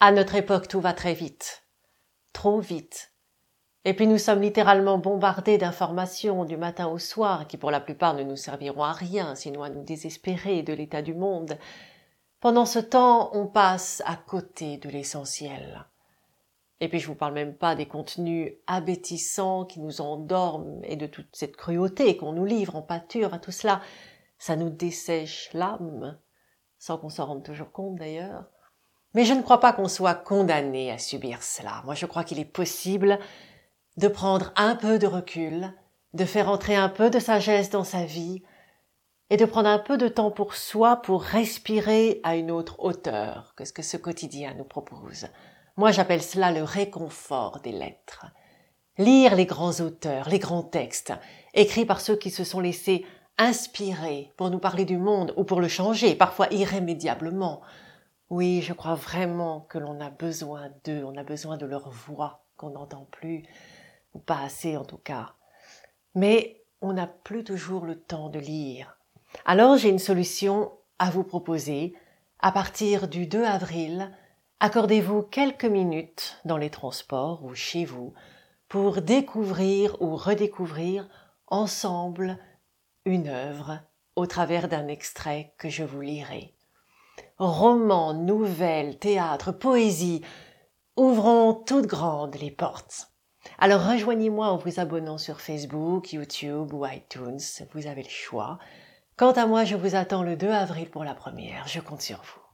À notre époque, tout va très vite. Trop vite. Et puis nous sommes littéralement bombardés d'informations du matin au soir qui pour la plupart ne nous serviront à rien, sinon à nous désespérer de l'état du monde. Pendant ce temps, on passe à côté de l'essentiel. Et puis je vous parle même pas des contenus abétissants qui nous endorment et de toute cette cruauté qu'on nous livre en pâture à tout cela. Ça nous dessèche l'âme, sans qu'on s'en rende toujours compte d'ailleurs. Mais je ne crois pas qu'on soit condamné à subir cela. Moi je crois qu'il est possible de prendre un peu de recul, de faire entrer un peu de sagesse dans sa vie, et de prendre un peu de temps pour soi pour respirer à une autre hauteur que ce que ce quotidien nous propose. Moi j'appelle cela le réconfort des lettres. Lire les grands auteurs, les grands textes, écrits par ceux qui se sont laissés inspirer pour nous parler du monde ou pour le changer, parfois irrémédiablement. Oui, je crois vraiment que l'on a besoin d'eux, on a besoin de leur voix qu'on n'entend plus ou pas assez en tout cas. Mais on n'a plus toujours le temps de lire. Alors j'ai une solution à vous proposer. À partir du 2 avril, accordez-vous quelques minutes dans les transports ou chez vous pour découvrir ou redécouvrir ensemble une œuvre au travers d'un extrait que je vous lirai. Romans, nouvelles, théâtre, poésie, ouvrons toutes grandes les portes. Alors rejoignez-moi en vous abonnant sur Facebook, YouTube ou iTunes, vous avez le choix. Quant à moi, je vous attends le 2 avril pour la première, je compte sur vous.